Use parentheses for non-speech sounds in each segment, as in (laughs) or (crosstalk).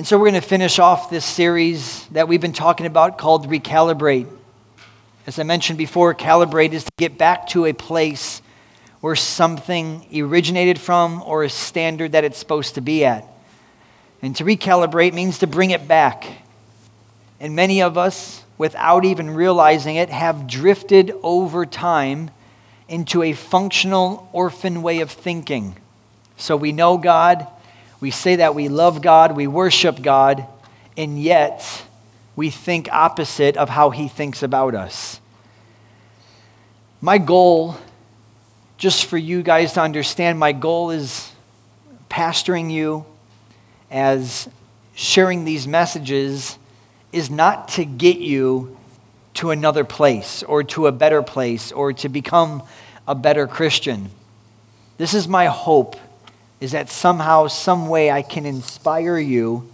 And so we're going to finish off this series that we've been talking about called Recalibrate. As I mentioned before, calibrate is to get back to a place where something originated from or a standard that it's supposed to be at. And to recalibrate means to bring it back. And many of us, without even realizing it, have drifted over time into a functional orphan way of thinking. So we know God, we say that we love God, we worship God, and yet we think opposite of how He thinks about us. My goal, just for you guys to understand, my goal is pastoring you as sharing these messages is not to get you to another place or to a better place or to become a better Christian. This is my hope is that somehow some way I can inspire you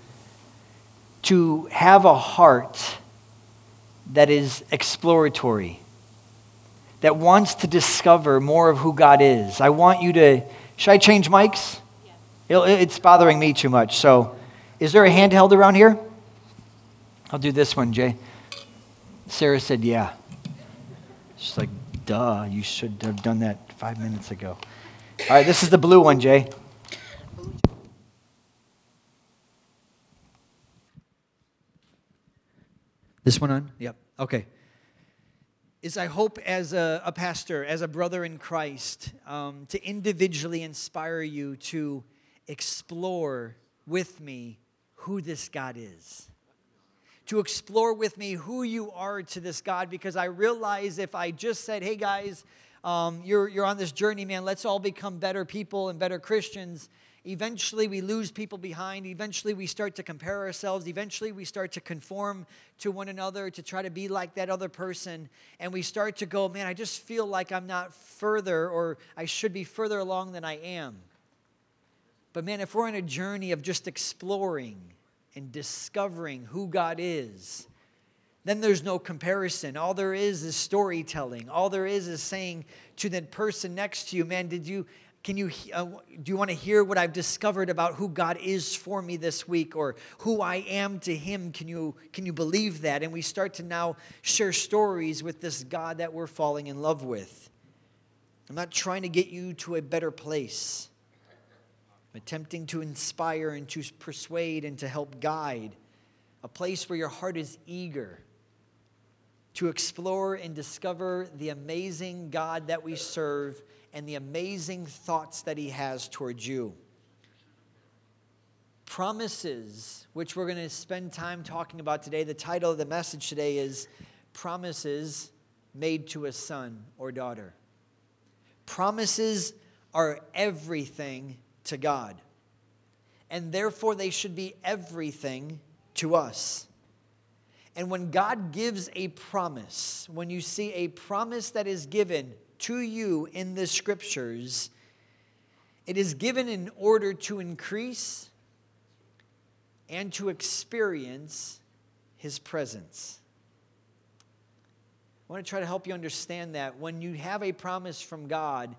to have a heart that is exploratory that wants to discover more of who God is. I want you to should I change mics? It's bothering me too much. So, is there a handheld around here? I'll do this one, Jay. Sarah said, Yeah. She's like, duh, you should have done that five minutes ago. All right, this is the blue one, Jay. This one on? Yep. Okay. Is I hope as a, a pastor, as a brother in Christ, um, to individually inspire you to explore with me who this God is to explore with me who you are to this God because I realize if I just said, hey guys, um, you're, you're on this journey, man, let's all become better people and better Christians. Eventually, we lose people behind. Eventually, we start to compare ourselves. Eventually, we start to conform to one another to try to be like that other person. And we start to go, man, I just feel like I'm not further or I should be further along than I am. But man, if we're on a journey of just exploring, and discovering who God is, then there's no comparison. All there is is storytelling. All there is is saying to the person next to you, man, did you can you uh, do you want to hear what I've discovered about who God is for me this week or who I am to him? Can you can you believe that? And we start to now share stories with this God that we're falling in love with. I'm not trying to get you to a better place I'm attempting to inspire and to persuade and to help guide, a place where your heart is eager to explore and discover the amazing God that we serve and the amazing thoughts that He has towards you. Promises, which we're going to spend time talking about today. The title of the message today is Promises Made to a Son or Daughter. Promises are everything to God. And therefore, they should be everything to us. And when God gives a promise, when you see a promise that is given to you in the scriptures, it is given in order to increase and to experience his presence. I want to try to help you understand that when you have a promise from God,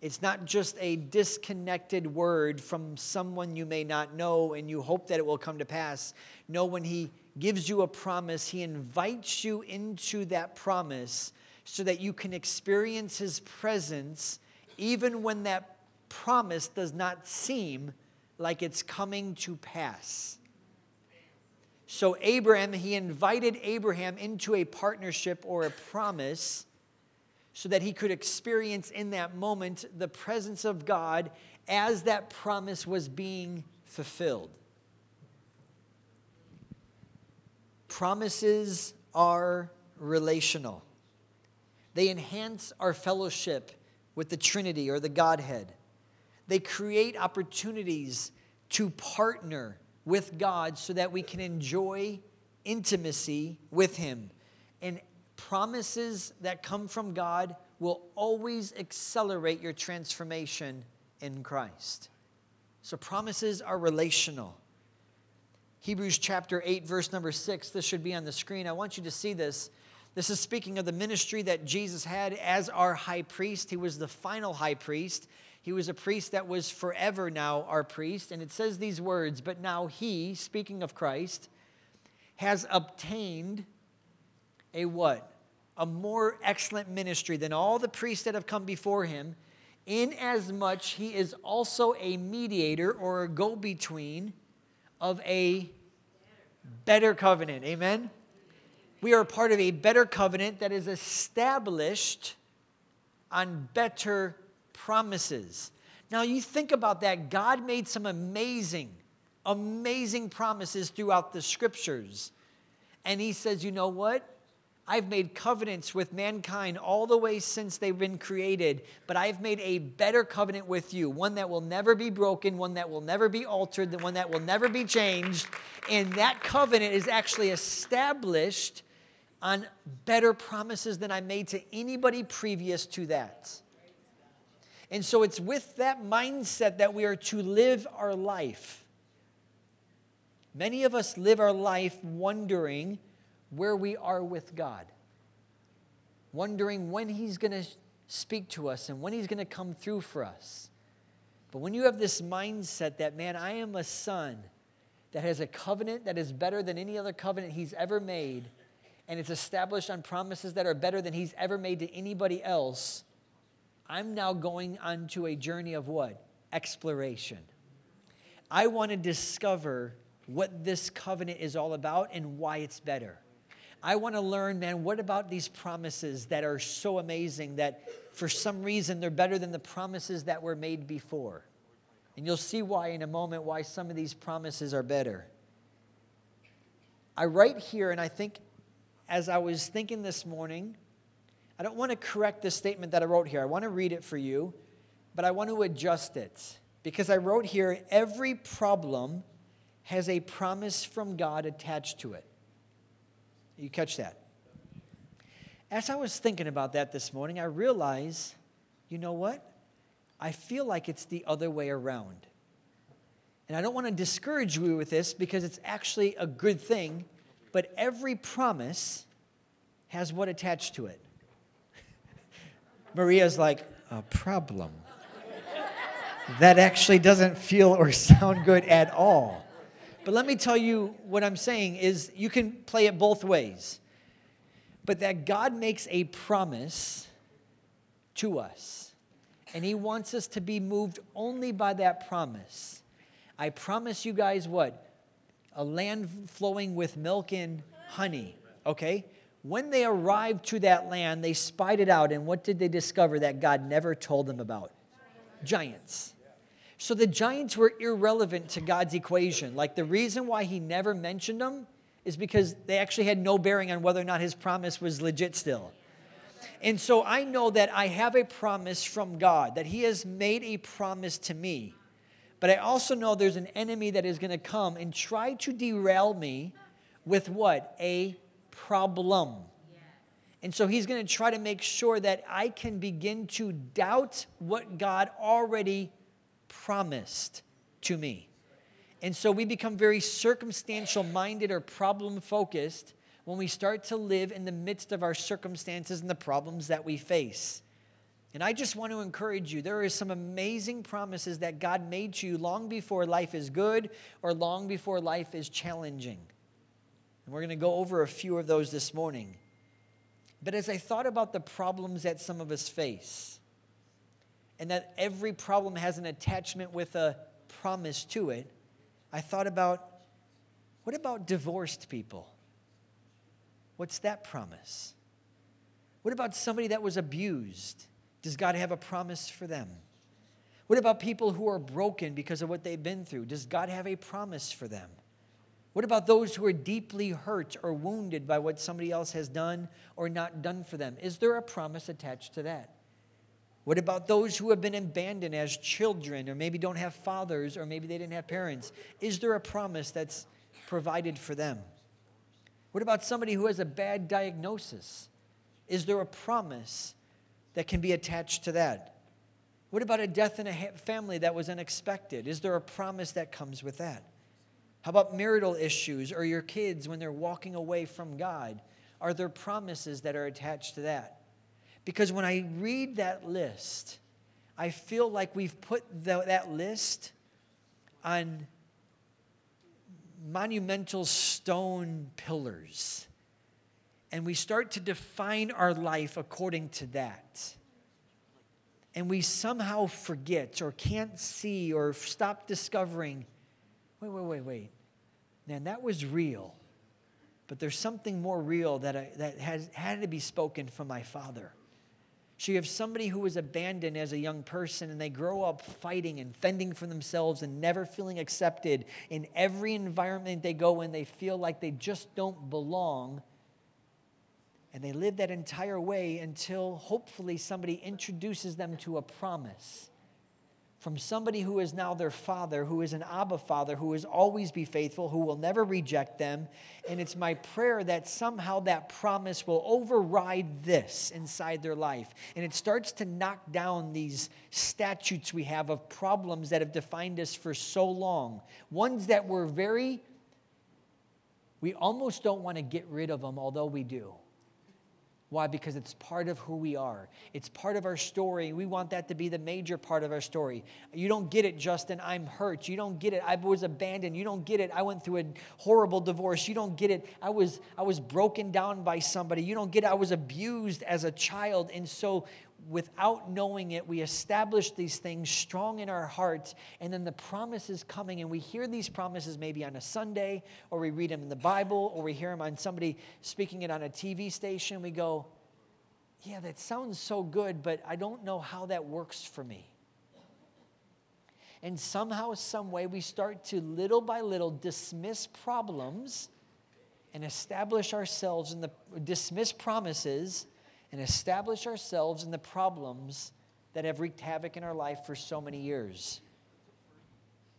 it's not just a disconnected word from someone you may not know and you hope that it will come to pass. No, when He gives you a promise, He invites you into that promise so that you can experience His presence even when that promise does not seem like it's coming to pass. So, Abraham, he invited Abraham into a partnership or a promise so that he could experience in that moment the presence of God as that promise was being fulfilled. Promises are relational, they enhance our fellowship with the Trinity or the Godhead. They create opportunities to partner with God so that we can enjoy intimacy with Him. And promises that come from God will always accelerate your transformation in Christ. So, promises are relational. Hebrews chapter 8, verse number 6, this should be on the screen. I want you to see this. This is speaking of the ministry that Jesus had as our high priest. He was the final high priest. He was a priest that was forever now our priest. And it says these words, but now he, speaking of Christ, has obtained a what? A more excellent ministry than all the priests that have come before him, inasmuch he is also a mediator or a go between of a better covenant. Amen? We are part of a better covenant that is established on better promises. Now, you think about that. God made some amazing, amazing promises throughout the scriptures. And He says, you know what? I've made covenants with mankind all the way since they've been created, but I've made a better covenant with you, one that will never be broken, one that will never be altered, the one that will never be changed. And that covenant is actually established on better promises than I made to anybody previous to that. And so it's with that mindset that we are to live our life. Many of us live our life wondering where we are with God, wondering when He's going to speak to us and when He's going to come through for us. But when you have this mindset that, man, I am a son that has a covenant that is better than any other covenant He's ever made, and it's established on promises that are better than He's ever made to anybody else I'm now going on to a journey of what? Exploration. I want to discover what this covenant is all about and why it's better. I want to learn, man, what about these promises that are so amazing that for some reason they're better than the promises that were made before? And you'll see why in a moment why some of these promises are better. I write here, and I think as I was thinking this morning, I don't want to correct the statement that I wrote here. I want to read it for you, but I want to adjust it because I wrote here every problem has a promise from God attached to it. You catch that? As I was thinking about that this morning, I realized, you know what? I feel like it's the other way around. And I don't want to discourage you with this because it's actually a good thing, but every promise has what attached to it? (laughs) Maria's like, a problem. that actually doesn't feel or sound good at all. But let me tell you what I'm saying is you can play it both ways. But that God makes a promise to us, and He wants us to be moved only by that promise. I promise you guys what? A land flowing with milk and honey, okay? When they arrived to that land, they spied it out, and what did they discover that God never told them about? Giants. So the giants were irrelevant to God's equation. Like the reason why he never mentioned them is because they actually had no bearing on whether or not his promise was legit still. And so I know that I have a promise from God, that he has made a promise to me. But I also know there's an enemy that is going to come and try to derail me with what? A problem. And so he's going to try to make sure that I can begin to doubt what God already promised to me. And so we become very circumstantial minded or problem focused when we start to live in the midst of our circumstances and the problems that we face. And I just want to encourage you there are some amazing promises that God made to you long before life is good or long before life is challenging. And we're going to go over a few of those this morning. But as I thought about the problems that some of us face, and that every problem has an attachment with a promise to it, I thought about what about divorced people? What's that promise? What about somebody that was abused? Does God have a promise for them? What about people who are broken because of what they've been through? Does God have a promise for them? What about those who are deeply hurt or wounded by what somebody else has done or not done for them? Is there a promise attached to that? What about those who have been abandoned as children or maybe don't have fathers or maybe they didn't have parents? Is there a promise that's provided for them? What about somebody who has a bad diagnosis? Is there a promise that can be attached to that? What about a death in a family that was unexpected? Is there a promise that comes with that? How about marital issues or your kids when they're walking away from God? Are there promises that are attached to that? Because when I read that list, I feel like we've put the, that list on monumental stone pillars. And we start to define our life according to that. And we somehow forget or can't see or stop discovering wait, wait, wait, wait. Man, that was real. But there's something more real that, I, that has, had to be spoken from my father. So you have somebody who was abandoned as a young person and they grow up fighting and fending for themselves and never feeling accepted. In every environment they go in, they feel like they just don't belong. And they live that entire way until hopefully somebody introduces them to a promise from somebody who is now their father, who is an Abba father, who is always be faithful, who will never reject them. And it's my prayer that somehow that promise will override this inside their life. And it starts to knock down these statutes we have of problems that have defined us for so long. Ones that were very, we almost don't want to get rid of them, although we do. Why? Because it's part of who we are. It's part of our story. We want that to be the major part of our story. You don't get it, Justin. I'm hurt. You don't get it. I was abandoned. You don't get it. I went through a horrible divorce. You don't get it. I was I was broken down by somebody. You don't get it. I was abused as a child. And so without knowing it, we establish these things strong in our hearts, and then the promise is coming, and we hear these promises maybe on a Sunday, or we read them in the Bible, or we hear them on somebody speaking it on a TV station. We go, Yeah, that sounds so good, but I don't know how that works for me. And somehow, some way, we start to little by little dismiss problems and establish ourselves in the dismiss promises and establish ourselves in the problems that have wreaked havoc in our life for so many years.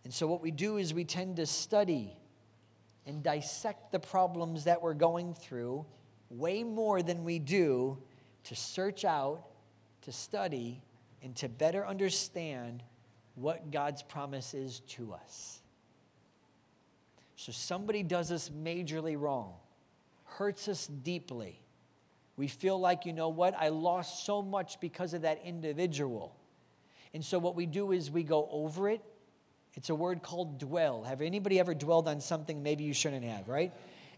And so, what we do is we tend to study and dissect the problems that we're going through way more than we do to search out, to study, and to better understand what God's promise is to us. So, somebody does us majorly wrong, hurts us deeply we feel like, you know what, I lost so much because of that individual. And so what we do is we go over it. It's a word called dwell. Have anybody ever dwelled on something maybe you shouldn't have, right?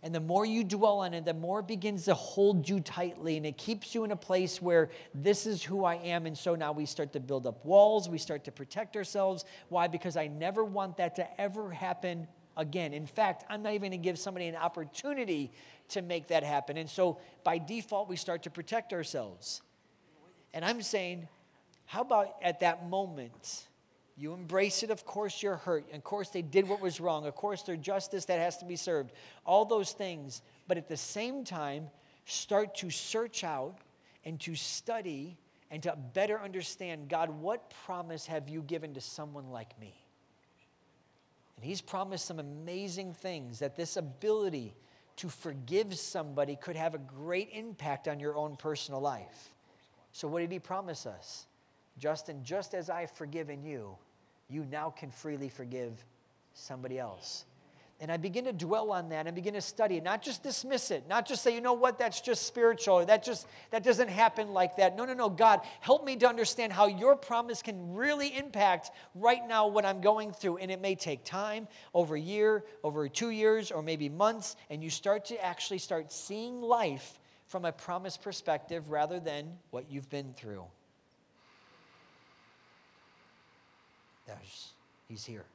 And the more you dwell on it, the more it begins to hold you tightly and it keeps you in a place where this is who I am. And so now we start to build up walls, we start to protect ourselves. Why? Because I never want that to ever happen again. In fact, I'm not even going to give somebody an opportunity to make that happen. And so by default, we start to protect ourselves. And I'm saying, how about at that moment? You embrace it, of course, you're hurt. Of course, they did what was wrong. Of course, there's justice that has to be served. All those things. But at the same time, start to search out and to study and to better understand God, what promise have you given to someone like me? And he's promised some amazing things that this ability to forgive somebody could have a great impact on your own personal life. So, what did he promise us? Justin, just as I've forgiven you, you now can freely forgive somebody else. And I begin to dwell on that and begin to study it, not just dismiss it, not just say, you know what, that's just spiritual, that just that doesn't happen like that. No, no, no. God, help me to understand how your promise can really impact right now what I'm going through. And it may take time, over a year, over two years, or maybe months, and you start to actually start seeing life from a promise perspective rather than what you've been through. There's, he's here.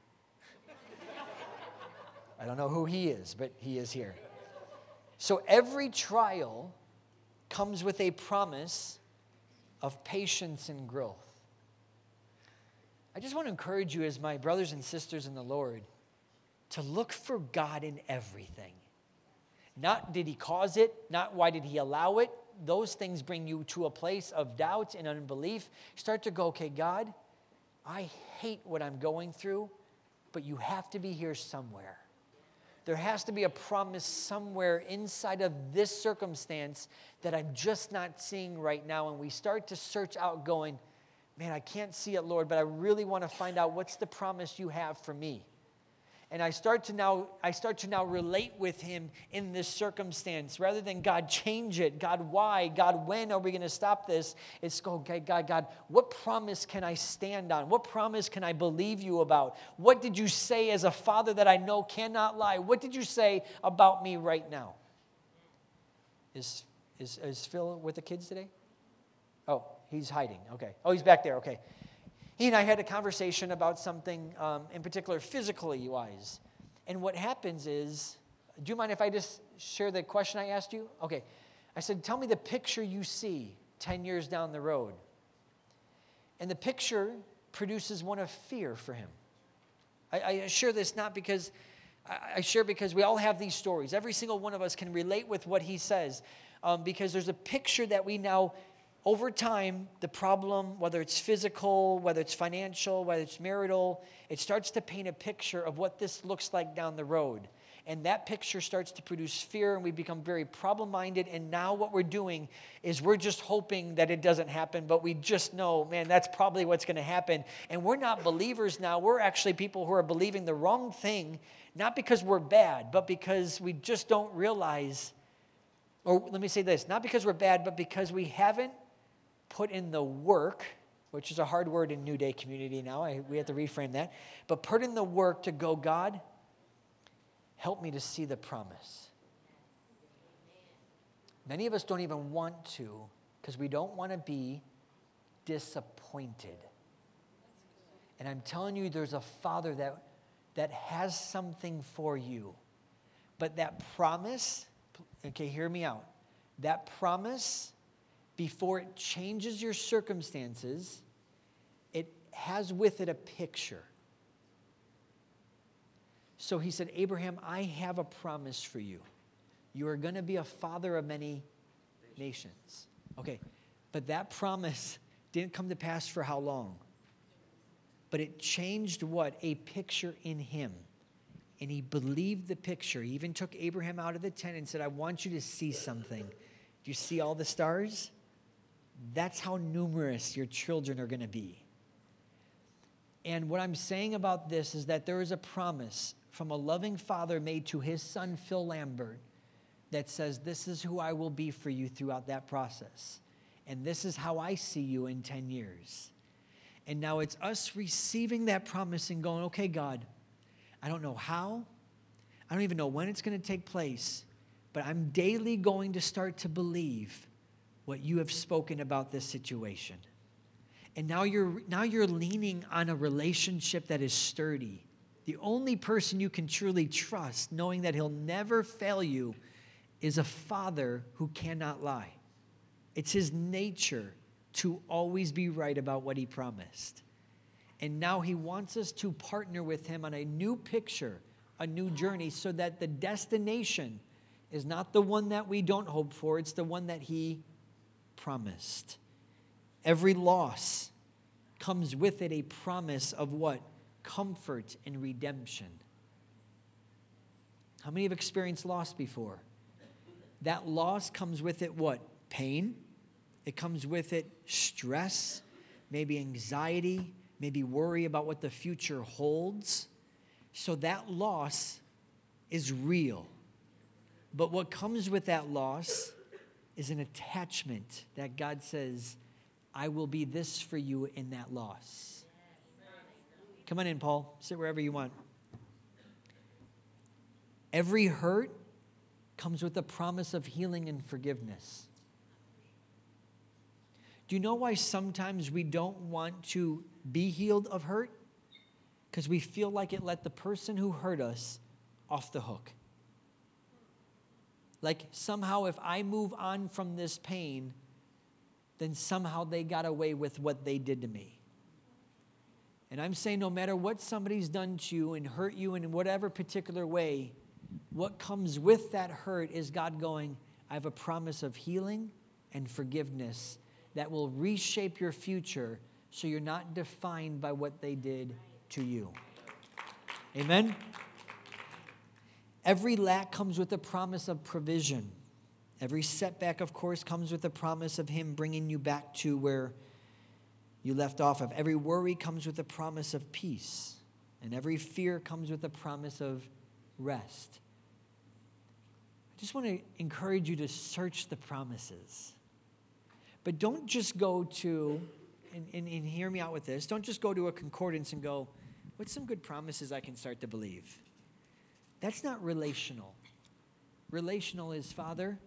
I don't know who he is, but he is here. So every trial comes with a promise of patience and growth. I just want to encourage you, as my brothers and sisters in the Lord, to look for God in everything. Not did he cause it, not why did he allow it. Those things bring you to a place of doubt and unbelief. Start to go, okay, God, I hate what I'm going through, but you have to be here somewhere. There has to be a promise somewhere inside of this circumstance that I'm just not seeing right now. And we start to search out, going, Man, I can't see it, Lord, but I really want to find out what's the promise you have for me. And I start to now I start to now relate with him in this circumstance. Rather than God change it. God why? God when are we going to stop this? It's oh, go okay God God what promise can I stand on? What promise can I believe you about? What did you say as a father that I know cannot lie? What did you say about me right now? Is is is Phil with the kids today? Oh he's hiding. Okay. Oh he's back there. Okay he and I had a conversation about something um, in particular, physically wise. And what happens is, do you mind if I just share the question I asked you? Okay. I said, Tell me the picture you see 10 years down the road. And the picture produces one of fear for him. I, I share this not because, I, I share because we all have these stories. Every single one of us can relate with what he says um, because there's a picture that we now over time, the problem, whether it's physical, whether it's financial, whether it's marital, it starts to paint a picture of what this looks like down the road. And that picture starts to produce fear, and we become very problem minded. And now, what we're doing is we're just hoping that it doesn't happen, but we just know, man, that's probably what's going to happen. And we're not believers now. We're actually people who are believing the wrong thing, not because we're bad, but because we just don't realize. Or let me say this not because we're bad, but because we haven't put in the work, which is a hard word in New Day community now. I, we have to reframe that. But put in the work to go, God, help me to see the promise. Many of us don't even want to because we don't want to be disappointed. And I'm telling you, there's a father that, that has something for you. But that promise, okay, hear me out. That promise before it changes your circumstances, it has with it a picture. So he said, Abraham, I have a promise for you. You are going to be a father of many nations. Okay, but that promise (laughs) didn't come to pass for how long? But it changed what? A picture in him. And he believed the picture. He even took Abraham out of the tent and said, I want you to see something. Do you see all the stars? That's how numerous your children are going to be. And what I'm saying about this is that there is a promise from a loving father made to his son, Phil Lambert, that says, This is who I will be for you throughout that process. And this is how I see you in 10 years. And now it's us receiving that promise and going, Okay, God, I don't know how, I don't even know when it's going to take place, but I'm daily going to start to believe what you have spoken about this situation. And now you're, now you're leaning on a relationship that is sturdy. The only person you can truly trust, knowing that he'll never fail you, is a father who cannot lie. It's his nature to always be right about what he promised. And now he wants us to partner with him on a new picture, a new journey, so that the destination is not the one that we don't hope for, it's the one that he promised. Every loss comes with it a promise of what? Comfort and redemption. How many have experienced loss before? That loss comes with it what? Pain. It comes with it stress, maybe anxiety, maybe worry about what the future holds. So that loss is real. But what comes with that loss is an attachment that God says, I will be this for you in that loss. Come on in, Paul. Sit wherever you want. Every hurt comes with a promise of healing and forgiveness. Do you know why sometimes we don't want to be healed of hurt? Because we feel like it let the person who hurt us off the hook. Like somehow, if I move on from this pain, then somehow they got away with what they did to me. And I'm saying no matter what somebody's done to you and hurt you in whatever particular way, what comes with that hurt is God going, I have a promise of healing and forgiveness that will reshape your future so you're not defined by what they did to you. Amen? Every lack comes with a promise of provision. Every setback, of course, comes with a promise of Him bringing you back to where you left off of. Every worry comes with a promise of peace. And every fear comes with a promise of rest. I just want to encourage you to search the promises. But don't just go to, and, and, and hear me out with this, don't just go to a concordance and go, what's some good promises I can start to believe? That's not relational. Relational is, Father,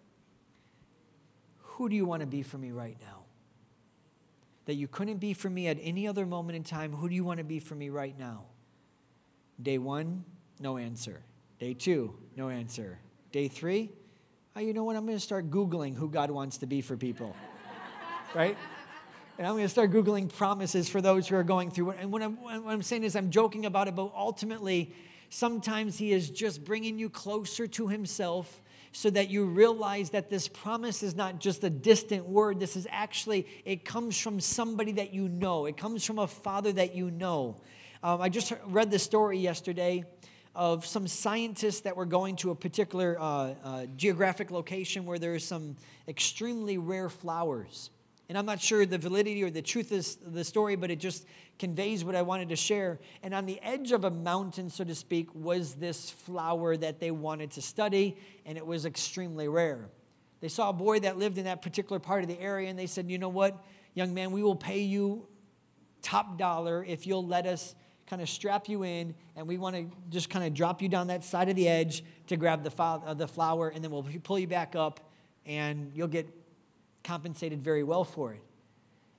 who do you want to be for me right now? That you couldn't be for me at any other moment in time, who do you want to be for me right now? Day one, no answer. Day two, no answer. Day three, oh, you know what? I'm going to start Googling who God wants to be for people. (laughs) right? And I'm going to start Googling promises for those who are going through. And what I'm, what I'm saying is, I'm joking about it, but ultimately, sometimes He is just bringing you closer to Himself so that you realize that this promise is not just a distant word. This is actually, it comes from somebody that you know, it comes from a father that you know. Um, I just read the story yesterday of some scientists that were going to a particular uh, uh, geographic location where there are some extremely rare flowers. And I'm not sure the validity or the truth of the story, but it just conveys what I wanted to share. And on the edge of a mountain, so to speak, was this flower that they wanted to study, and it was extremely rare. They saw a boy that lived in that particular part of the area, and they said, You know what, young man, we will pay you top dollar if you'll let us kind of strap you in, and we want to just kind of drop you down that side of the edge to grab the, flower, and then we'll pull you back up, and you'll get compensated very well for it.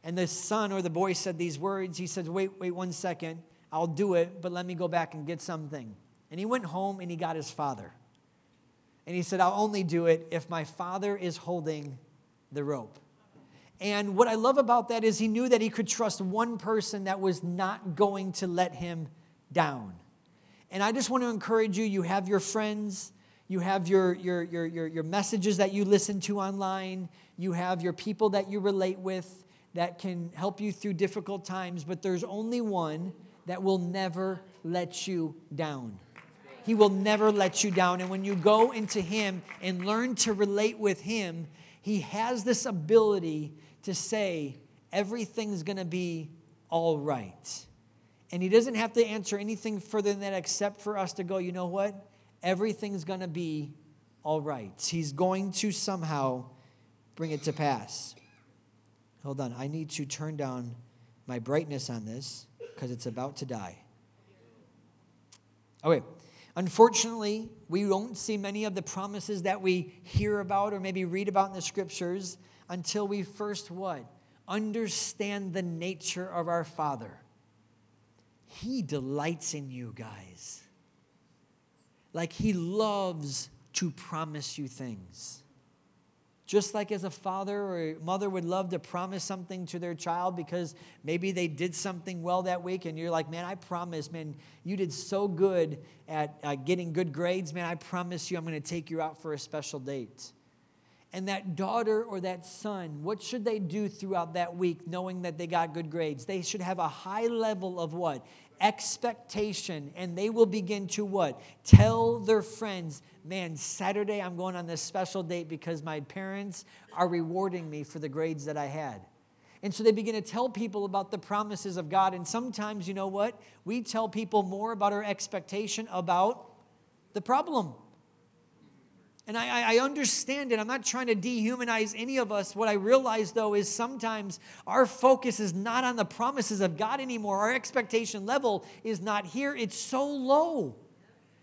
And the son or the boy said these words. He said, Wait, wait one second. I'll do it, but let me go back and get something. And he went home and he got his father. And he said, I'll only do it if my father is holding the rope. And what I love about that is he knew that he could trust one person that was not going to let him down. And I just want to encourage you you have your friends, you have your, your, your, your, your messages that you listen to online, you have your people that you relate with that can help you through difficult times, but there's only one that will never let you down. He will never let you down. And when you go into Him and learn to relate with Him, He has this ability to say, everything's going to be all right. And He doesn't have to answer anything further than that except for us to go, you know what? Everything's going to be all right. He's going to somehow bring it to pass. Hold on, I need to turn down my brightness on this because it's about to die. Okay. Unfortunately, we won't see many of the promises that we hear about or maybe read about in the scriptures until we first what? Understand the nature of our Father. He delights in you guys. Like he loves to promise you things. Just like as a father or mother would love to promise something to their child because maybe they did something well that week, and you're like, man, I promise, man, you did so good at uh, getting good grades, man, I promise you I'm going to take you out for a special date. And that daughter or that son, what should they do throughout that week knowing that they got good grades? They should have a high level of what? Expectation and they will begin to what? Tell their friends man saturday i'm going on this special date because my parents are rewarding me for the grades that i had. And so they begin to tell people about the promises of god and sometimes you know what? We tell people more about our expectation about the problem and I, I, understand it. I'm not trying to dehumanize any of us. What I realize, though, is sometimes our focus is not on the promises of God anymore. Our expectation level is not here, it's so low.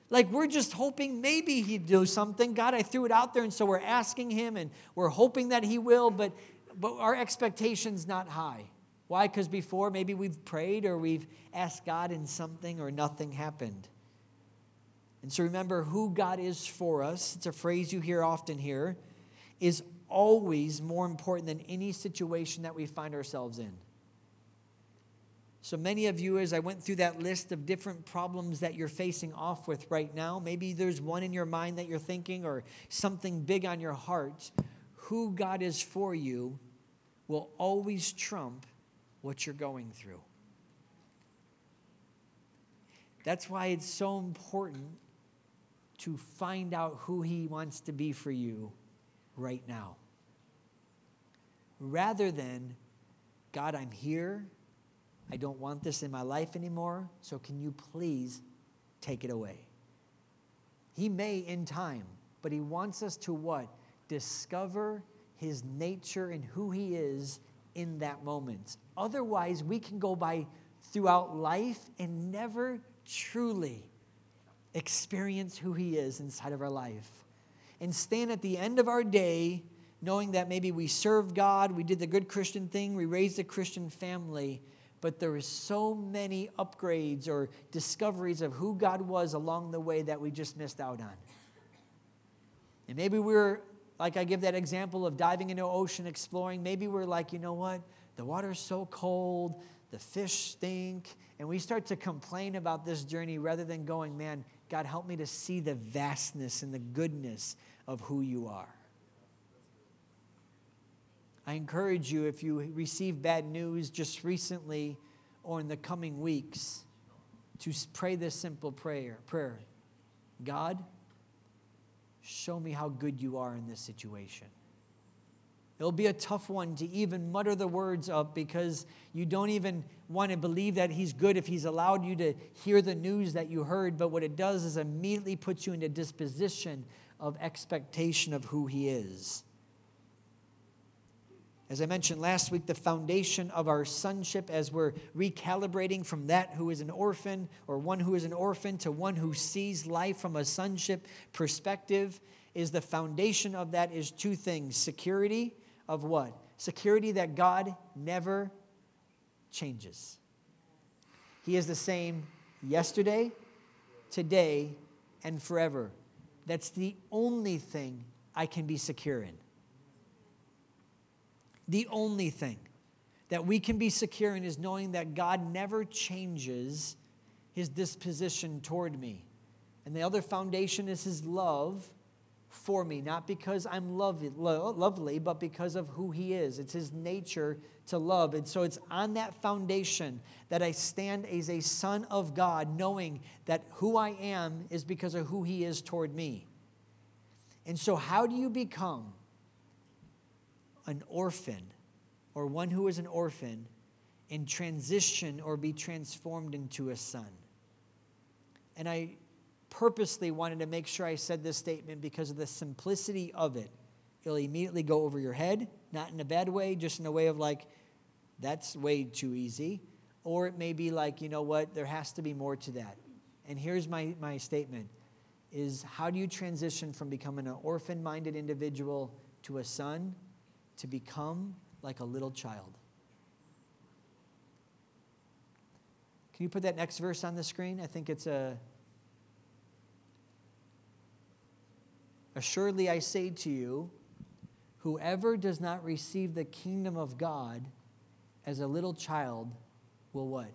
Like we're just hoping maybe He'd do something. God, I threw it out there, and so we're asking Him and we're hoping that He will, but, but our expectation's not high. Why? Because before maybe we've prayed or we've asked God in something or nothing happened. And so remember who God is for us. It's a phrase you hear often here, is always more important than any situation that we find ourselves in. So many of you, as I went through that list of different problems that you're facing off with right now, maybe there's one in your mind that you're thinking or something big on your heart. Who God is for you will always trump what you're going through. That's why it's so important to find out who He wants to be for you right now. Rather than, God, I'm here, I don't want this in my life anymore, so can you please take it away? He may in time, but he wants us to what? Discover his nature and who he is in that moment. Otherwise, we can go by throughout life and never truly experience who he is inside of our life. And stand at the end of our day knowing that maybe we served God, we did the good Christian thing, we raised a Christian family, but there were so many upgrades or discoveries of who God was along the way that we just missed out on. And maybe we are like I give that example of diving into ocean exploring. Maybe we're like, you know what? The water's so cold, the fish stink, and we start to complain about this journey rather than going, man, God, help me to see the vastness and the goodness of who you are. I encourage you, if you receive bad news just recently or in the coming weeks, to pray this simple prayer. Prayer. God, show me how good you are in this situation. It'll be a tough one to even mutter the words up because you don't even want to believe that He's good if He's allowed you to hear the news that you heard. But what it does is immediately puts you in a disposition of expectation of who He is. As I mentioned last week, the foundation of our sonship as we're recalibrating from that who is an orphan or one who is an orphan to one who sees life from a sonship perspective is the foundation of that is two things security of what? Security that God never changes. He is the same yesterday, today, and forever. That's the only thing I can be secure in. The only thing that we can be secure in is knowing that God never changes his disposition toward me. And the other foundation is his love for me, not because I'm lovely, lovely, but because of who he is. It's his nature to love. And so it's on that foundation that I stand as a son of God, knowing that who I am is because of who he is toward me. And so, how do you become an orphan or one who is an orphan and transition or be transformed into a son. And I purposely wanted to make sure I said this statement because of the simplicity of it. It'll immediately go over your head, not in a bad way, just in a way of like, that's way too easy. Or it may be like, you know what, there has to be more to that. And here's my, my statement is how do you transition from becoming an orphan-minded individual to a son to become like a little child. Can you put that next verse on the screen? I think it's a. Assuredly, I say to you, whoever does not receive the kingdom of God as a little child will what?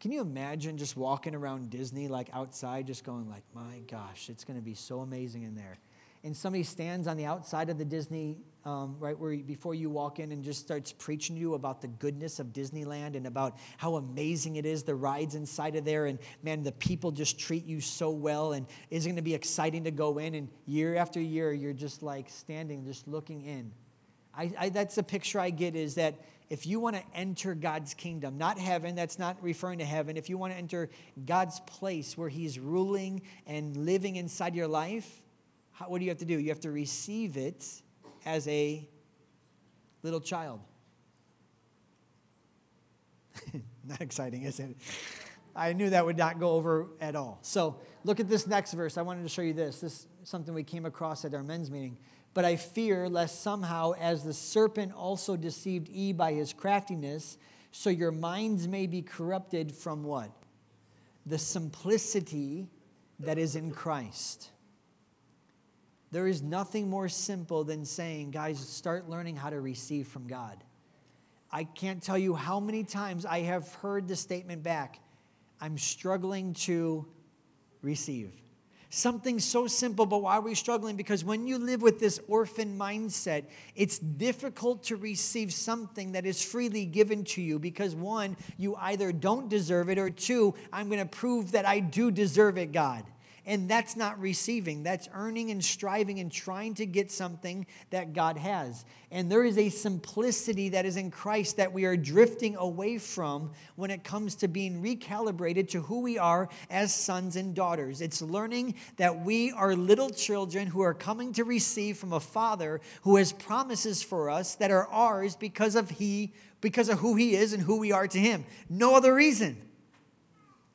Can you imagine just walking around Disney like outside, just going like, my gosh, it's going to be so amazing in there and somebody stands on the outside of the Disney, um, right where before you walk in, and just starts preaching to you about the goodness of Disneyland and about how amazing it is, the rides inside of there, and man, the people just treat you so well, and it's going to be exciting to go in. And year after year, you're just like standing, just looking in. I, I, that's the picture I get is that if you want to enter God's kingdom, not heaven, that's not referring to heaven, if you want to enter God's place where He's ruling and living inside your life, how, what do you have to do? You have to receive it as a little child. (laughs) not exciting, is it? I knew that would not go over at all. So look at this next verse. I wanted to show you this. This is something we came across at our men's meeting. But I fear lest somehow, as the serpent also deceived Eve by his craftiness, so your minds may be corrupted from what? The simplicity that is in Christ. There is nothing more simple than saying, guys, start learning how to receive from God. I can't tell you how many times I have heard the statement back I'm struggling to receive. Something so simple, but why are we struggling? Because when you live with this orphan mindset, it's difficult to receive something that is freely given to you because one, you either don't deserve it, or two, I'm going to prove that I do deserve it, God. And that's not receiving. That's earning and striving and trying to get something that God has. And there is a simplicity that is in Christ that we are drifting away from when it comes to being recalibrated to who we are as sons and daughters. It's learning that we are little children who are coming to receive from a Father who has promises for us that are ours because of He, because of who He is and who we are to Him. No other reason.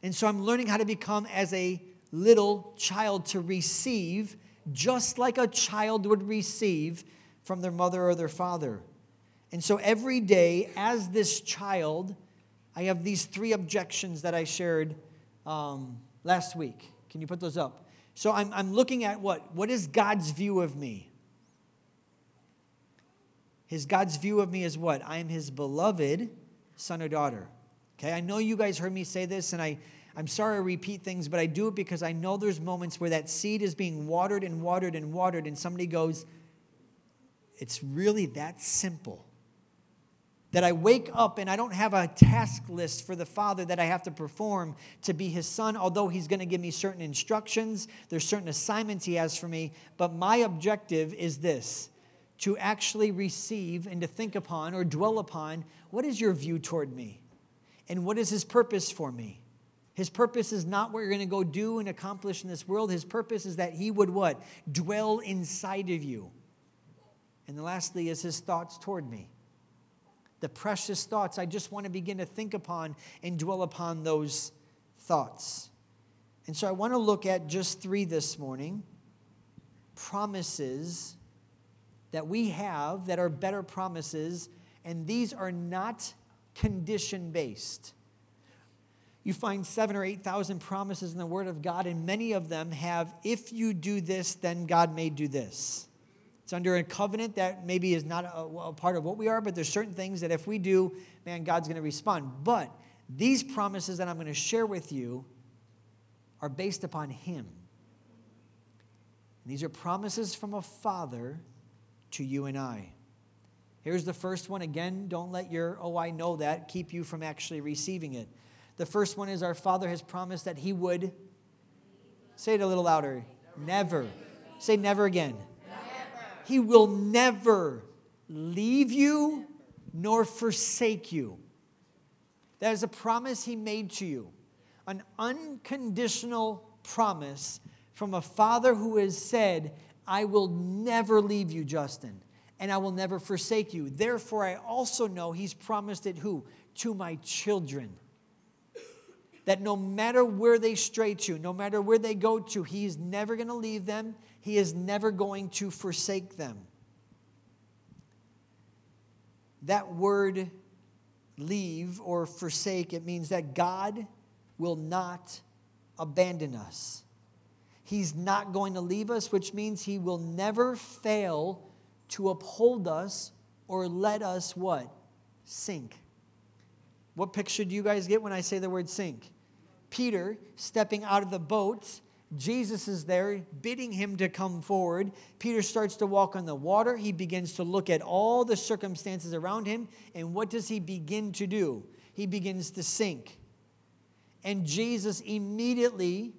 And so I'm learning how to become as a little child to receive just like a child would receive from their mother or their father. And so every day, as this child, I have these three objections that I shared um, last week. Can you put those up? So I'm, I'm looking at what? What is God's view of me? His God's view of me is what? I am his beloved son or daughter. Okay, I know you guys heard me say this, and I, I'm sorry I repeat things, but I do it because I know there's moments where that seed is being watered and watered and watered, and somebody goes, It's really that simple. That I wake up and I don't have a task list for the Father that I have to perform to be His Son, although He's going to give me certain instructions. There's certain assignments He has for me. But my objective is this to actually receive and to think upon or dwell upon what is your view toward me? And what is His purpose for me? His purpose is not what you're going to go do and accomplish in this world. His purpose is that he would what? Dwell inside of you. And lastly is his thoughts toward me. The precious thoughts. I just want to begin to think upon and dwell upon those thoughts. And so I want to look at just three this morning promises that we have that are better promises, and these are not condition based you find seven or 8,000 promises in the Word of God, and many of them have, if you do this, then God may do this. It's under a covenant that maybe is not a, a part of what we are, but there's certain things that if we do, man, God's going to respond. But these promises that I'm going to share with you are based upon Him. And these are promises from a Father to you and I. Here's the first one. Again, don't let your, oh, I know that, keep you from actually receiving it. The first one is our Father has promised that He would. Say it a little louder. Never. Say never again. Never. He will never leave you nor forsake you. That is a promise He made to you. An unconditional promise from a Father who has said, I will never leave you, Justin, and I will never forsake you. Therefore, I also know He's promised it who? To my children that no matter where they stray to, no matter where they go to, He is never going to leave them. He is never going to forsake them. That word leave or forsake, it means that God will not abandon us. He's not going to leave us, which means He will never fail to uphold us or let us what? Sink. What picture do you guys get when I say the word sink? Peter stepping out of the boat. Jesus is there bidding him to come forward. Peter starts to walk on the water. He begins to look at all the circumstances around him. And what does he begin to do? He begins to sink. And Jesus immediately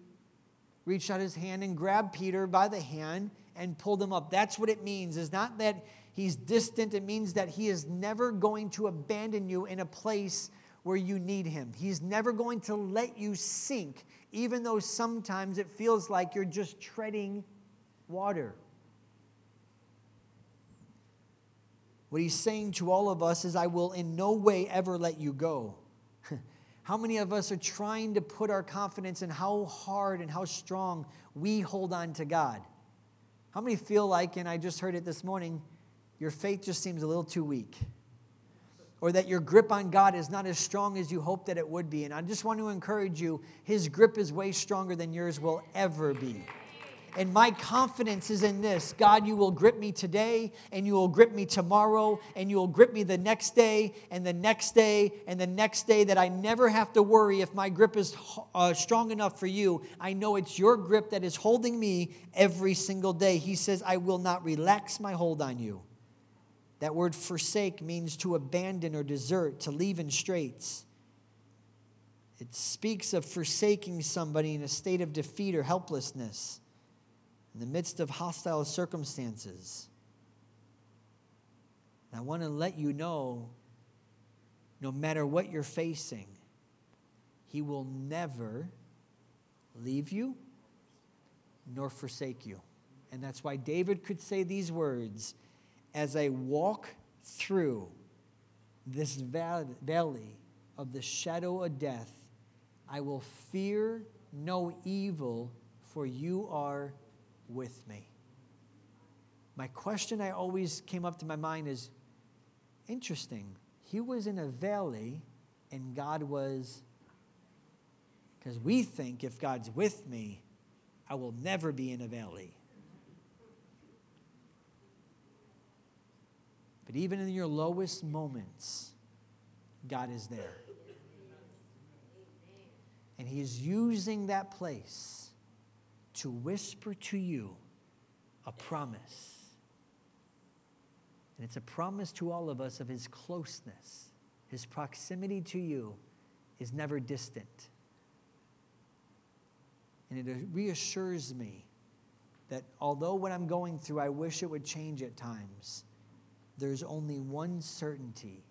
reached out his hand and grabbed Peter by the hand and pulled him up. That's what it means. It's not that he's distant, it means that he is never going to abandon you in a place where you need Him. He's never going to let you sink, even though sometimes it feels like you're just treading water. What He's saying to all of us is, I will in no way ever let you go. (laughs) How many of us are trying to put our confidence in how hard and how strong we hold on to God? How many feel like, and I just heard it this morning, your faith just seems a little too weak? Or that your grip on God is not as strong as you hope that it would be. And I just want to encourage you, His grip is way stronger than yours will ever be. And my confidence is in this God, you will grip me today, and you will grip me tomorrow, and you will grip me the next day, and the next day, and the next day, that I never have to worry if my grip is uh, strong enough for you. I know it's your grip that is holding me every single day. He says, I will not relax my hold on you. That word forsake means to abandon or desert, to leave in straits. It speaks of forsaking somebody in a state of defeat or helplessness in the midst of hostile circumstances. And I want to let you know no matter what you're facing, He will never leave you nor forsake you. And that's why David could say these words As I walk through this valley of the shadow of death, I will fear no evil, for you are with me. My question I always came up to my mind is interesting. He was in a valley and God was, because we think if God's with me, I will never be in a valley. But even in your lowest moments, God is there. And He is using that place to whisper to you a promise. And it's a promise to all of us of His closeness. His proximity to you is never distant. And it reassures me that although what I'm going through, I wish it would change at times, there's only one certainty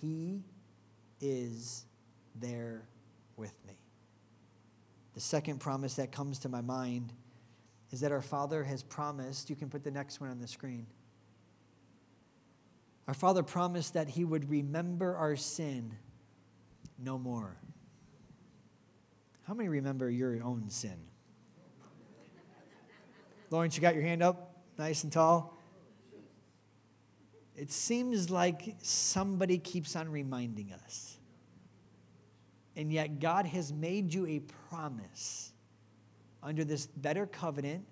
He is there with me. The second promise that comes to my mind is that our Father has promised, you can put the next one on the screen. Our Father promised that He would remember our sin no more. How many remember your own sin? Lawrence, you got your hand up nice and tall? It seems like somebody keeps on reminding us. And yet, God has made you a promise under this better covenant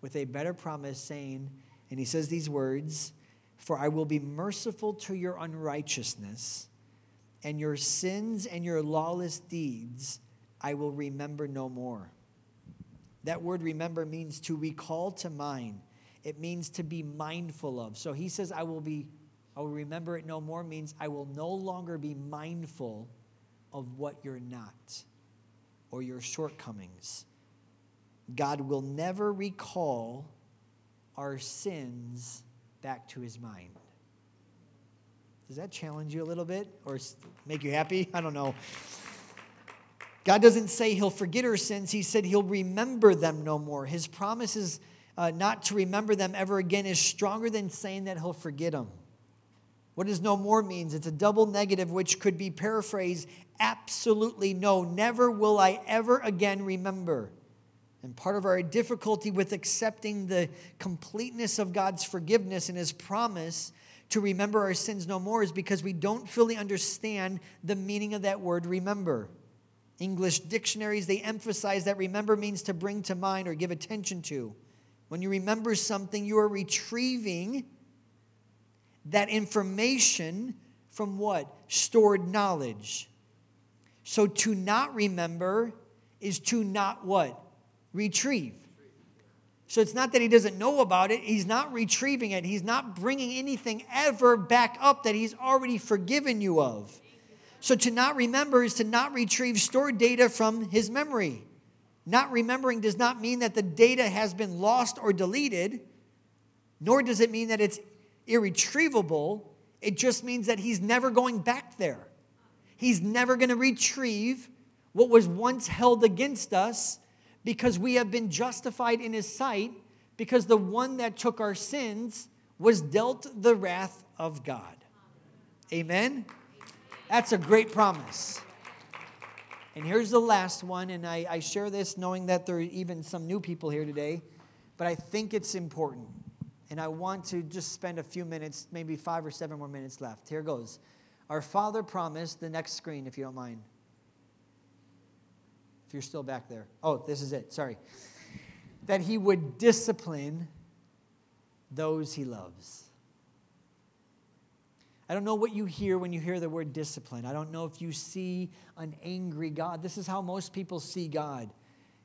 with a better promise, saying, and He says these words For I will be merciful to your unrighteousness, and your sins and your lawless deeds I will remember no more. That word remember means to recall to mind. It means to be mindful of. So he says, I will be, I will remember it no more means I will no longer be mindful of what you're not or your shortcomings. God will never recall our sins back to his mind. Does that challenge you a little bit or make you happy? (laughs) I don't know. God doesn't say he'll forget our sins, he said he'll remember them no more. His promise is uh, not to remember them ever again is stronger than saying that he'll forget them. What does no more means? It's a double negative which could be paraphrased absolutely no, never will I ever again remember. And part of our difficulty with accepting the completeness of God's forgiveness and his promise to remember our sins no more is because we don't fully understand the meaning of that word remember. English dictionaries, they emphasize that remember means to bring to mind or give attention to. When you remember something, you are retrieving that information from what? Stored knowledge. So to not remember is to not what? Retrieve. So it's not that he doesn't know about it, he's not retrieving it. He's not bringing anything ever back up that he's already forgiven you of. So to not remember is to not retrieve stored data from his memory. Not remembering does not mean that the data has been lost or deleted, nor does it mean that it's irretrievable. It just means that he's never going back there. He's never going to retrieve what was once held against us because we have been justified in his sight because the one that took our sins was dealt the wrath of God. Amen? That's a great promise. And here's the last one, and I, I share this knowing that there are even some new people here today, but I think it's important. And I want to just spend a few minutes, maybe five or seven more minutes left. Here goes. Our Father promised, the next screen, if you don't mind. If you're still back there. Oh, this is it. Sorry. That He would discipline those He loves. I don't know what you hear when you hear the word discipline. I don't know if you see an angry God. This is how most people see God.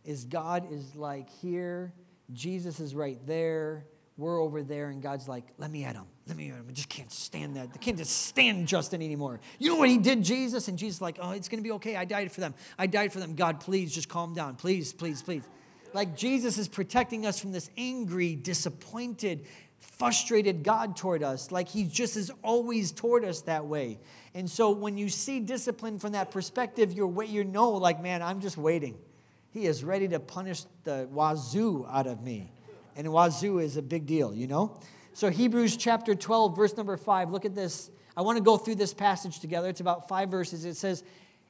Is God is like here, Jesus is right there. we're over there and God's like, let me at him. Let me at him. I just can't stand that. I can't just stand Justin anymore. You know what he did, Jesus? And Jesus like, oh, it's to be okay. I died for them. I died for them. God, please just calm down. Please, please, please. Like Jesus is protecting us from this angry, disappointed, frustrated God toward us. Like he just is always toward us that way. And so when you see discipline from that perspective, you're, you know, like, man, I'm just waiting. He is ready to punish the wazoo out of me. And wazoo is a big deal, you know? So, Hebrews chapter 12, verse number 5, look at this. I want to go through this passage together. It's about five verses. It says,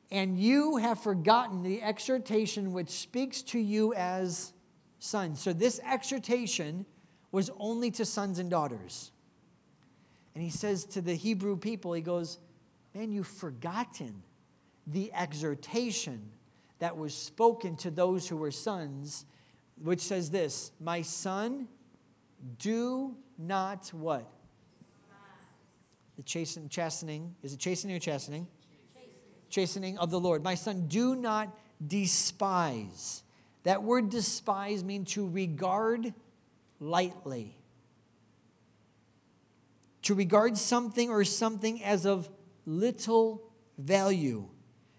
And you have forgotten the exhortation which speaks to you as sons. So, this exhortation was only to sons and daughters. And he says to the Hebrew people, He goes, Man, you've forgotten the exhortation that was spoken to those who were sons which says this My son, do not what? The chasten, chastening. Is it chastening or chastening? Chastening. chastening of the Lord. My son, do not despise. That word despise means to regard lightly. To regard something or something as of little value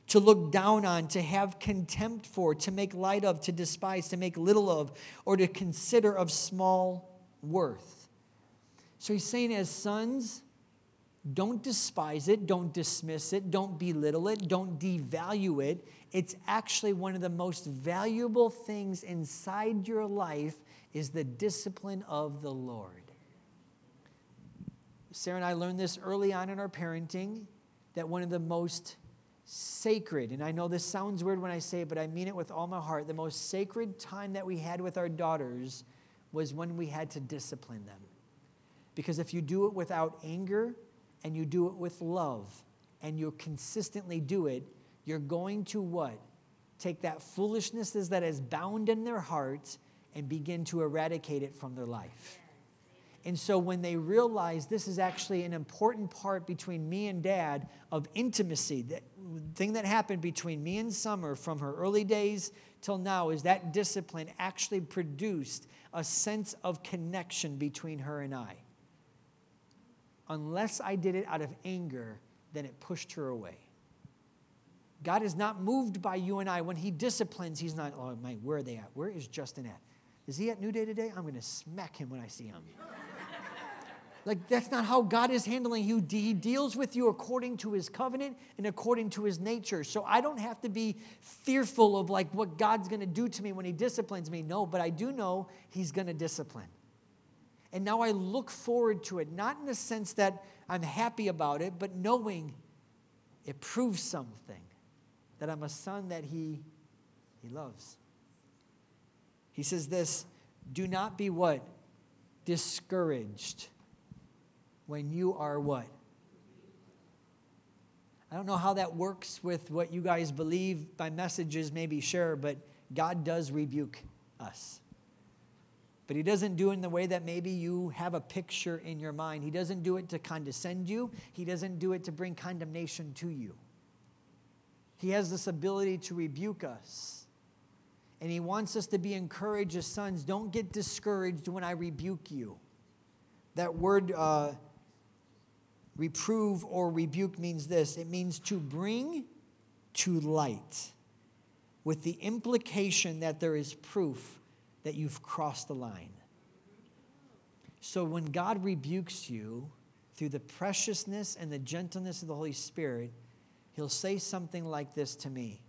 to look down on, to have contempt for, to make light of, to despise, to make little of, or to consider of small worth. So he's saying, as sons, don't despise it, don't dismiss it, don't belittle it, don't devalue it. It's actually one of the most valuable things inside your life is the discipline of the Lord. Sarah and I learned this early on in our parenting that one of the most sacred, and I know this sounds weird when I say it, but I mean it with all my heart. The most sacred time that we had with our daughters was when we had to discipline them. Because if you do it without anger and you do it with love and you consistently do it, you're going to what? Take that foolishness that is bound in their hearts and begin to eradicate it from their life. And so when they realize this is actually an important part between me and dad of intimacy, that thing that happened between me and Summer from her early days till now is that discipline actually produced a sense of connection between her and I. Unless I did it out of anger, then it pushed her away. God is not moved by you and I. When He disciplines, He's not, oh, my, where are they at? Where is Justin at? Is he at New Day today? I'm going to smack him when I see him. like, that's not how God is handling you. He deals with you according to his covenant and according to his nature. So I don't have to be fearful of like what God's going to do to me when he disciplines me. No, but I do know he's going to discipline. And now I look forward to it, not in the sense that I'm happy about it, but knowing it proves something that I'm a son that he, he loves. He says this do not be what? Discouraged when you are what? I don't know how that works with what you guys believe by messages, maybe sure, but God does rebuke us. But He doesn't do it in the way that maybe you have a picture in your mind. He doesn't do it to condescend you, He doesn't do it to bring condemnation to you. He has this ability to rebuke us and he wants us to be encouraged as sons. Don't get discouraged when I rebuke you. That word uh, reprove or rebuke means this it means to bring to light, with the implication that there is proof that you've crossed the line. So when God rebukes you through the preciousness and the gentleness of the Holy Spirit, he'll say something like this to me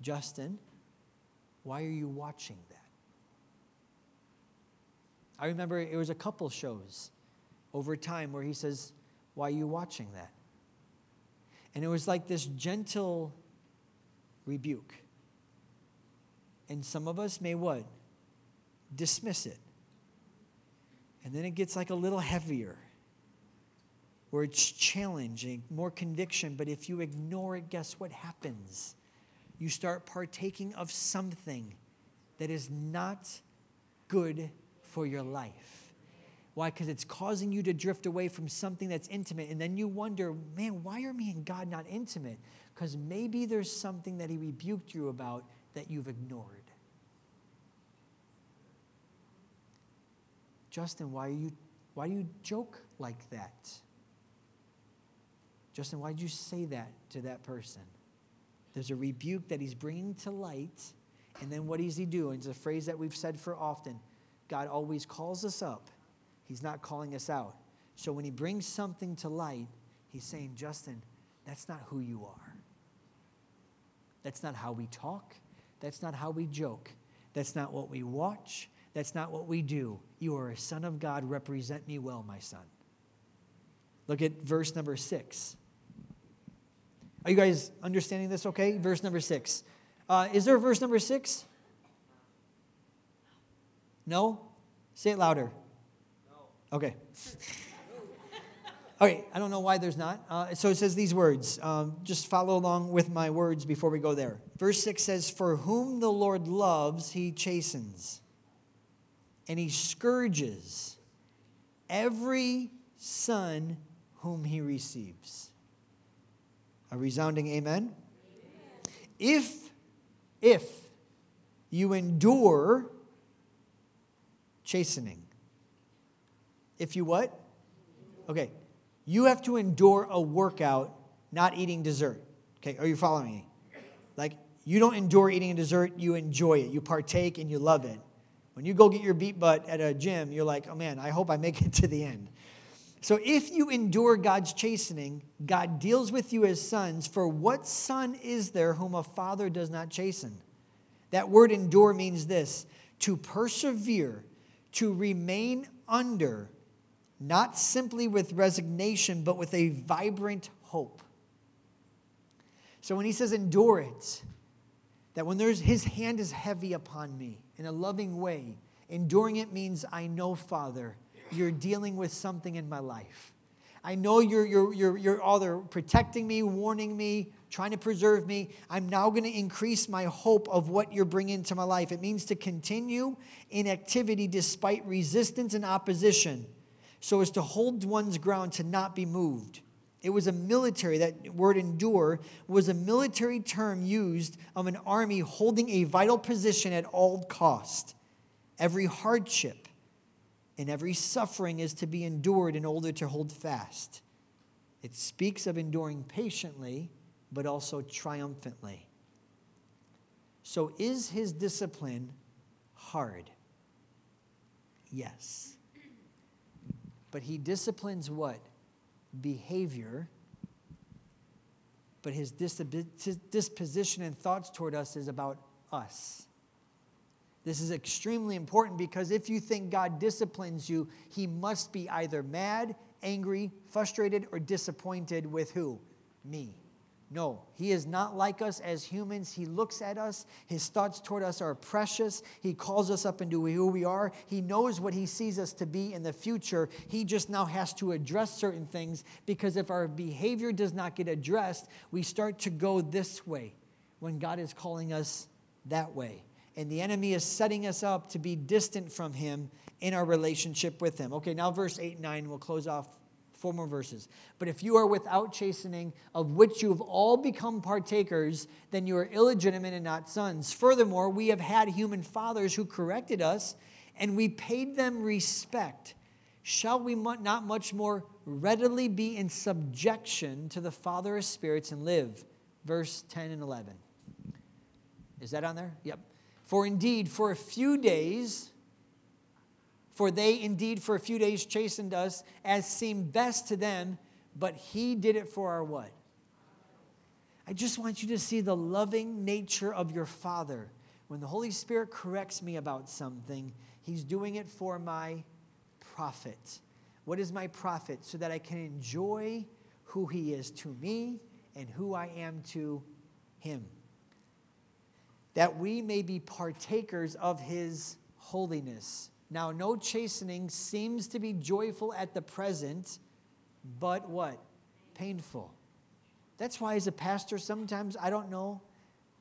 Justin, why are you watching that? I remember it was a couple shows over time where he says, Why are you watching that? And it was like this gentle rebuke. And some of us may what? Dismiss it. And then it gets like a little heavier, where it's challenging, more conviction. But if you ignore it, guess what happens? You start partaking of something that is not good for your life. Why? Because it's causing you to drift away from something that's intimate. And then you wonder, man, why are me and God not intimate? Because maybe there's something that He rebuked you about that you've ignored. Justin, why, are you, why do you joke like that? Justin, why did you say that to that person? There's a rebuke that he's bringing to light. And then what does he do? And it's a phrase that we've said for often God always calls us up, he's not calling us out. So when he brings something to light, he's saying, Justin, that's not who you are. That's not how we talk. That's not how we joke. That's not what we watch. That's not what we do. You are a son of God. Represent me well, my son. Look at verse number six. Are you guys understanding this okay? Verse number six. Uh, is there a verse number six? No? Say it louder. No. Okay. Okay, I don't know why there's not. Uh, so it says these words. Um, just follow along with my words before we go there. Verse 6 says, For whom the Lord loves, he chastens, and he scourges every son whom he receives. A resounding amen. amen. If, if you endure chastening, if you what? Okay, you have to endure a workout not eating dessert. Okay, are you following me? Like, you don't endure eating a dessert, you enjoy it. You partake and you love it. When you go get your beat butt at a gym, you're like, oh man, I hope I make it to the end. So if you endure God's chastening, God deals with you as sons. For what son is there whom a father does not chasten? That word endure means this to persevere, to remain under, not simply with resignation, but with a vibrant hope. So when he says endure it, that when there's his hand is heavy upon me in a loving way, enduring it means I know, Father, you're dealing with something in my life. I know you're, you're, you're, you're either protecting me, warning me, trying to preserve me. I'm now going to increase my hope of what you're bringing to my life. It means to continue in activity despite resistance and opposition so as to hold one's ground to not be moved. It was a military, that word endure was a military term used of an army holding a vital position at all cost. Every hardship and every suffering is to be endured in order to hold fast. It speaks of enduring patiently, but also triumphantly. So, is his discipline hard? Yes. But he disciplines what? Behavior. But his disposition and thoughts toward us is about us. This is extremely important because if you think God disciplines you, he must be either mad, angry, frustrated, or disappointed with who? Me. No, he is not like us as humans. He looks at us. His thoughts toward us are precious. He calls us up into who we are. He knows what he sees us to be in the future. He just now has to address certain things because if our behavior does not get addressed, we start to go this way when God is calling us that way. And the enemy is setting us up to be distant from him in our relationship with him. Okay, now verse 8 and 9, we'll close off Four more verses. But if you are without chastening, of which you have all become partakers, then you are illegitimate and not sons. Furthermore, we have had human fathers who corrected us, and we paid them respect. Shall we not much more readily be in subjection to the Father of spirits and live? Verse 10 and 11. Is that on there? Yep. For indeed, for a few days, for they indeed for a few days chastened us as seemed best to them, but he did it for our what? I just want you to see the loving nature of your Father. When the Holy Spirit corrects me about something, He's doing it for my profit. What is my profit? So that I can enjoy who He is to me and who I am to Him. That we may be partakers of His holiness. Now, no chastening seems to be joyful at the present, but what? Painful. That's why, as a pastor, sometimes I don't know.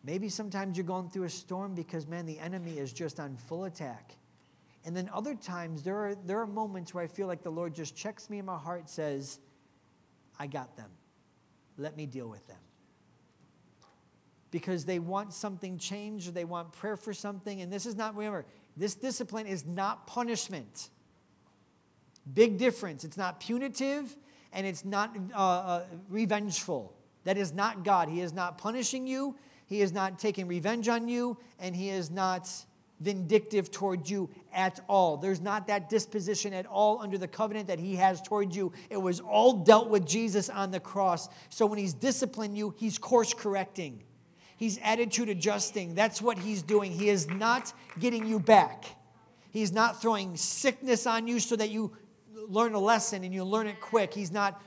Maybe sometimes you're going through a storm because, man, the enemy is just on full attack. And then other times, there are, there are moments where I feel like the Lord just checks me in my heart, says, I got them. Let me deal with them because they want something changed or they want prayer for something. And this is not, remember, this discipline is not punishment. Big difference. It's not punitive and it's not uh, uh, revengeful. That is not God. He is not punishing you, He is not taking revenge on you, and He is not vindictive toward you at all. There's not that disposition at all under the covenant that he has toward you. It was all dealt with Jesus on the cross. So when he's disciplining you, he's course correcting. He's attitude adjusting. That's what he's doing. He is not getting you back. He's not throwing sickness on you so that you learn a lesson and you learn it quick. He's not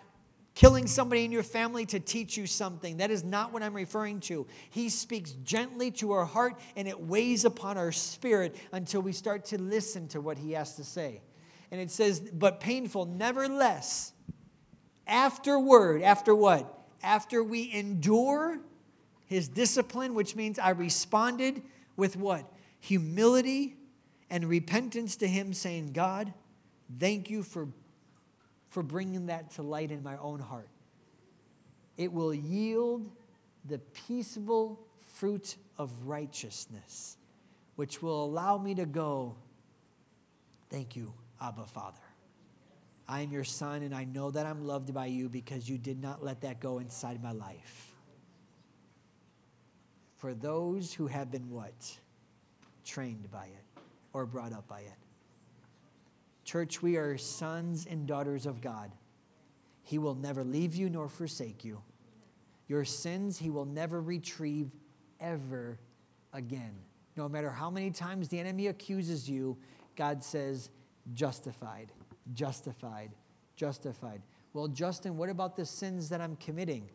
killing somebody in your family to teach you something. That is not what I'm referring to. He speaks gently to our heart and it weighs upon our spirit until we start to listen to what he has to say. And it says, but painful, nevertheless, afterward, after what? After we endure his discipline, which means I responded with what? Humility and repentance to him, saying, God, thank you for for bringing that to light in my own heart. It will yield the peaceable fruit of righteousness, which will allow me to go, Thank you, Abba Father. I am your son, and I know that I'm loved by you because you did not let that go inside my life. For those who have been what? Trained by it or brought up by it. Church, we are sons and daughters of God. He will never leave you nor forsake you. Your sins, He will never retrieve ever again. No matter how many times the enemy accuses you, God says, justified, justified, justified. Well, Justin, what about the sins that I'm committing?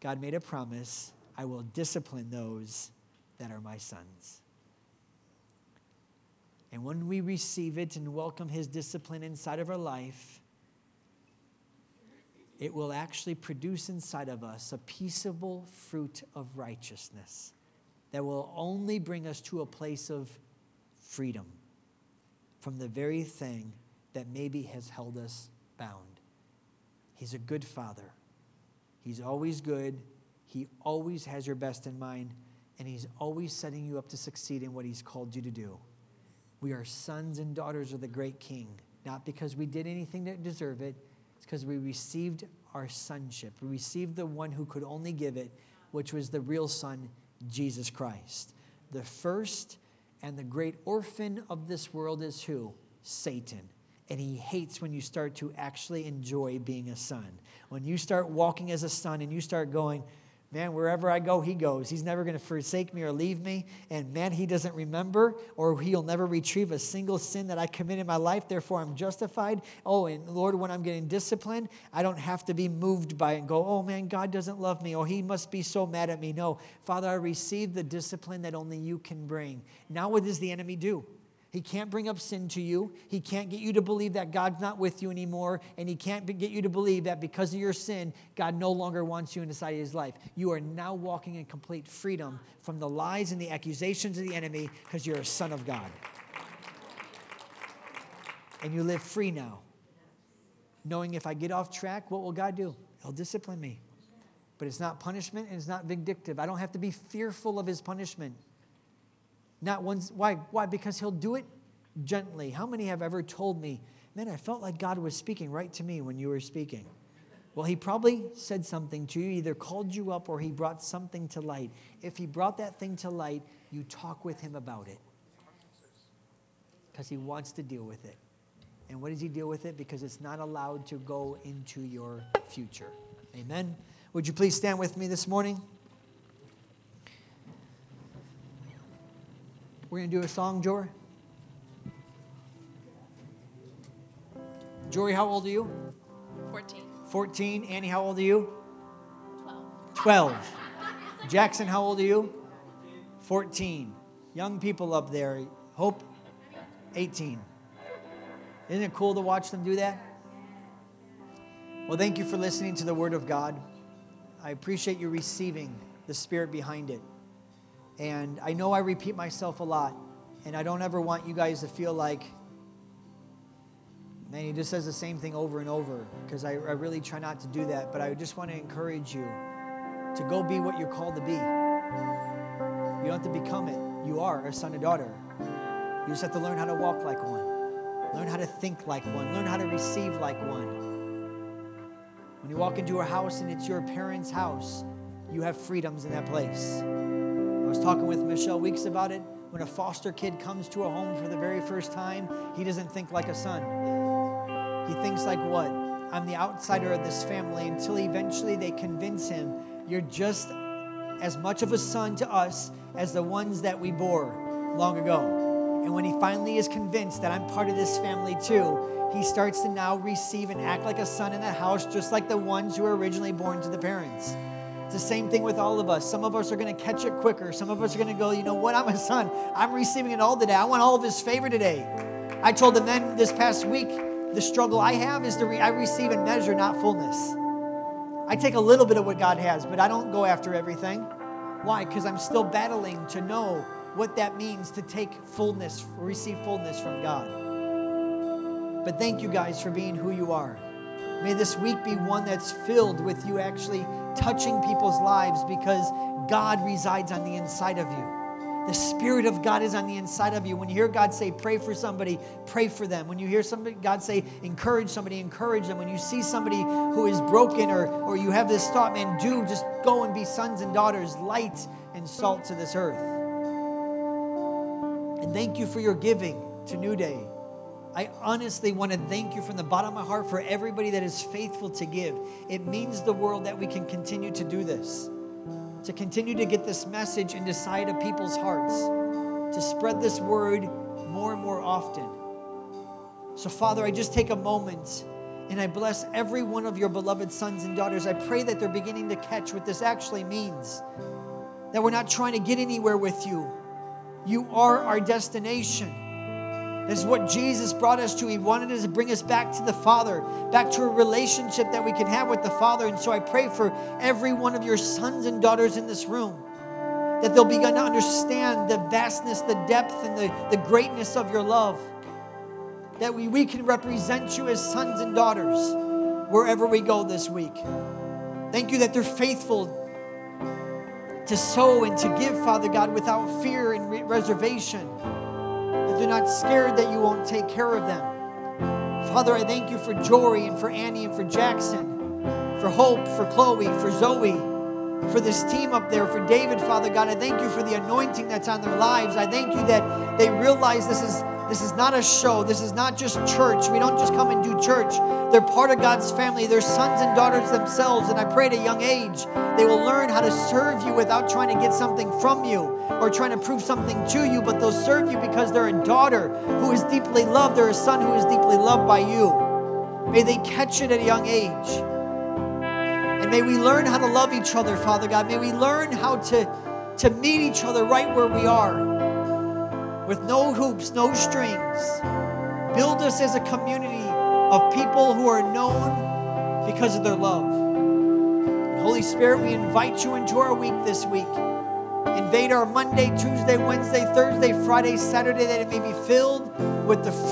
God made a promise I will discipline those that are my sons. And when we receive it and welcome His discipline inside of our life, it will actually produce inside of us a peaceable fruit of righteousness that will only bring us to a place of freedom from the very thing that maybe has held us bound. He's a good father. He's always good. He always has your best in mind, and He's always setting you up to succeed in what He's called you to do. We are sons and daughters of the great King, not because we did anything to deserve it, it's because we received our sonship. We received the one who could only give it, which was the real Son, Jesus Christ. The first and the great orphan of this world is who? Satan. And he hates when you start to actually enjoy being a son. When you start walking as a son and you start going, Man, wherever I go, he goes. He's never going to forsake me or leave me. And man, he doesn't remember or he'll never retrieve a single sin that I commit in my life. Therefore, I'm justified. Oh, and Lord, when I'm getting disciplined, I don't have to be moved by it and go, oh man, God doesn't love me. Oh, he must be so mad at me. No, Father, I receive the discipline that only you can bring. Now, what does the enemy do? He can't bring up sin to you. He can't get you to believe that God's not with you anymore. And he can't get you to believe that because of your sin, God no longer wants you inside of his life. You are now walking in complete freedom from the lies and the accusations of the enemy because you're a son of God. And you live free now. Knowing if I get off track, what will God do? He'll discipline me. But it's not punishment and it's not vindictive. I don't have to be fearful of his punishment. Not once. Why? Why? Because he'll do it gently. How many have ever told me, man, I felt like God was speaking right to me when you were speaking? Well, he probably said something to you, either called you up or he brought something to light. If he brought that thing to light, you talk with him about it because he wants to deal with it. And what does he deal with it? Because it's not allowed to go into your future. Amen. Would you please stand with me this morning? We're going to do a song, Jory. Jory, how old are you? 14. 14. Annie, how old are you? 12. 12. (laughs) Jackson, how old are you? 14. Young people up there. Hope, 18. Isn't it cool to watch them do that? Well, thank you for listening to the Word of God. I appreciate you receiving the Spirit behind it. And I know I repeat myself a lot, and I don't ever want you guys to feel like, man, he just says the same thing over and over, because I, I really try not to do that. But I just want to encourage you to go be what you're called to be. You don't have to become it. You are a son or daughter. You just have to learn how to walk like one. Learn how to think like one. Learn how to receive like one. When you walk into a house and it's your parents' house, you have freedoms in that place. Was talking with Michelle Weeks about it. When a foster kid comes to a home for the very first time, he doesn't think like a son. He thinks like what? I'm the outsider of this family until eventually they convince him you're just as much of a son to us as the ones that we bore long ago. And when he finally is convinced that I'm part of this family too, he starts to now receive and act like a son in the house, just like the ones who were originally born to the parents. It's the same thing with all of us. Some of us are going to catch it quicker. Some of us are going to go, you know what? I'm a son. I'm receiving it all today. I want all of his favor today. I told the men this past week, the struggle I have is to re- I receive and measure, not fullness. I take a little bit of what God has, but I don't go after everything. Why? Because I'm still battling to know what that means to take fullness, receive fullness from God. But thank you guys for being who you are. May this week be one that's filled with you actually touching people's lives because God resides on the inside of you. The Spirit of God is on the inside of you. When you hear God say, pray for somebody, pray for them. When you hear somebody, God say, encourage somebody, encourage them. When you see somebody who is broken or, or you have this thought, man, do just go and be sons and daughters, light and salt to this earth. And thank you for your giving to New Day. I honestly want to thank you from the bottom of my heart for everybody that is faithful to give. It means the world that we can continue to do this, to continue to get this message inside of people's hearts, to spread this word more and more often. So, Father, I just take a moment and I bless every one of your beloved sons and daughters. I pray that they're beginning to catch what this actually means, that we're not trying to get anywhere with you. You are our destination. This is what Jesus brought us to. He wanted us to bring us back to the Father, back to a relationship that we can have with the Father. And so I pray for every one of your sons and daughters in this room that they'll begin to understand the vastness, the depth, and the, the greatness of your love. That we, we can represent you as sons and daughters wherever we go this week. Thank you that they're faithful to sow and to give, Father God, without fear and re- reservation they're not scared that you won't take care of them. Father, I thank you for Jory and for Annie and for Jackson, for Hope, for Chloe, for Zoe, for this team up there, for David, Father God. I thank you for the anointing that's on their lives. I thank you that they realize this is this is not a show. This is not just church. We don't just come and do church. They're part of God's family. They're sons and daughters themselves. And I pray at a young age, they will learn how to serve you without trying to get something from you or trying to prove something to you, but they'll serve you because they're a daughter who is deeply loved. They're a son who is deeply loved by you. May they catch it at a young age. And may we learn how to love each other, Father God. May we learn how to, to meet each other right where we are with no hoops, no strings. Build us as a community of people who are known because of their love. And Holy Spirit, we invite you into our week this week. Invade our Monday, Tuesday, Wednesday, Thursday, Friday, Saturday, that it may be filled with the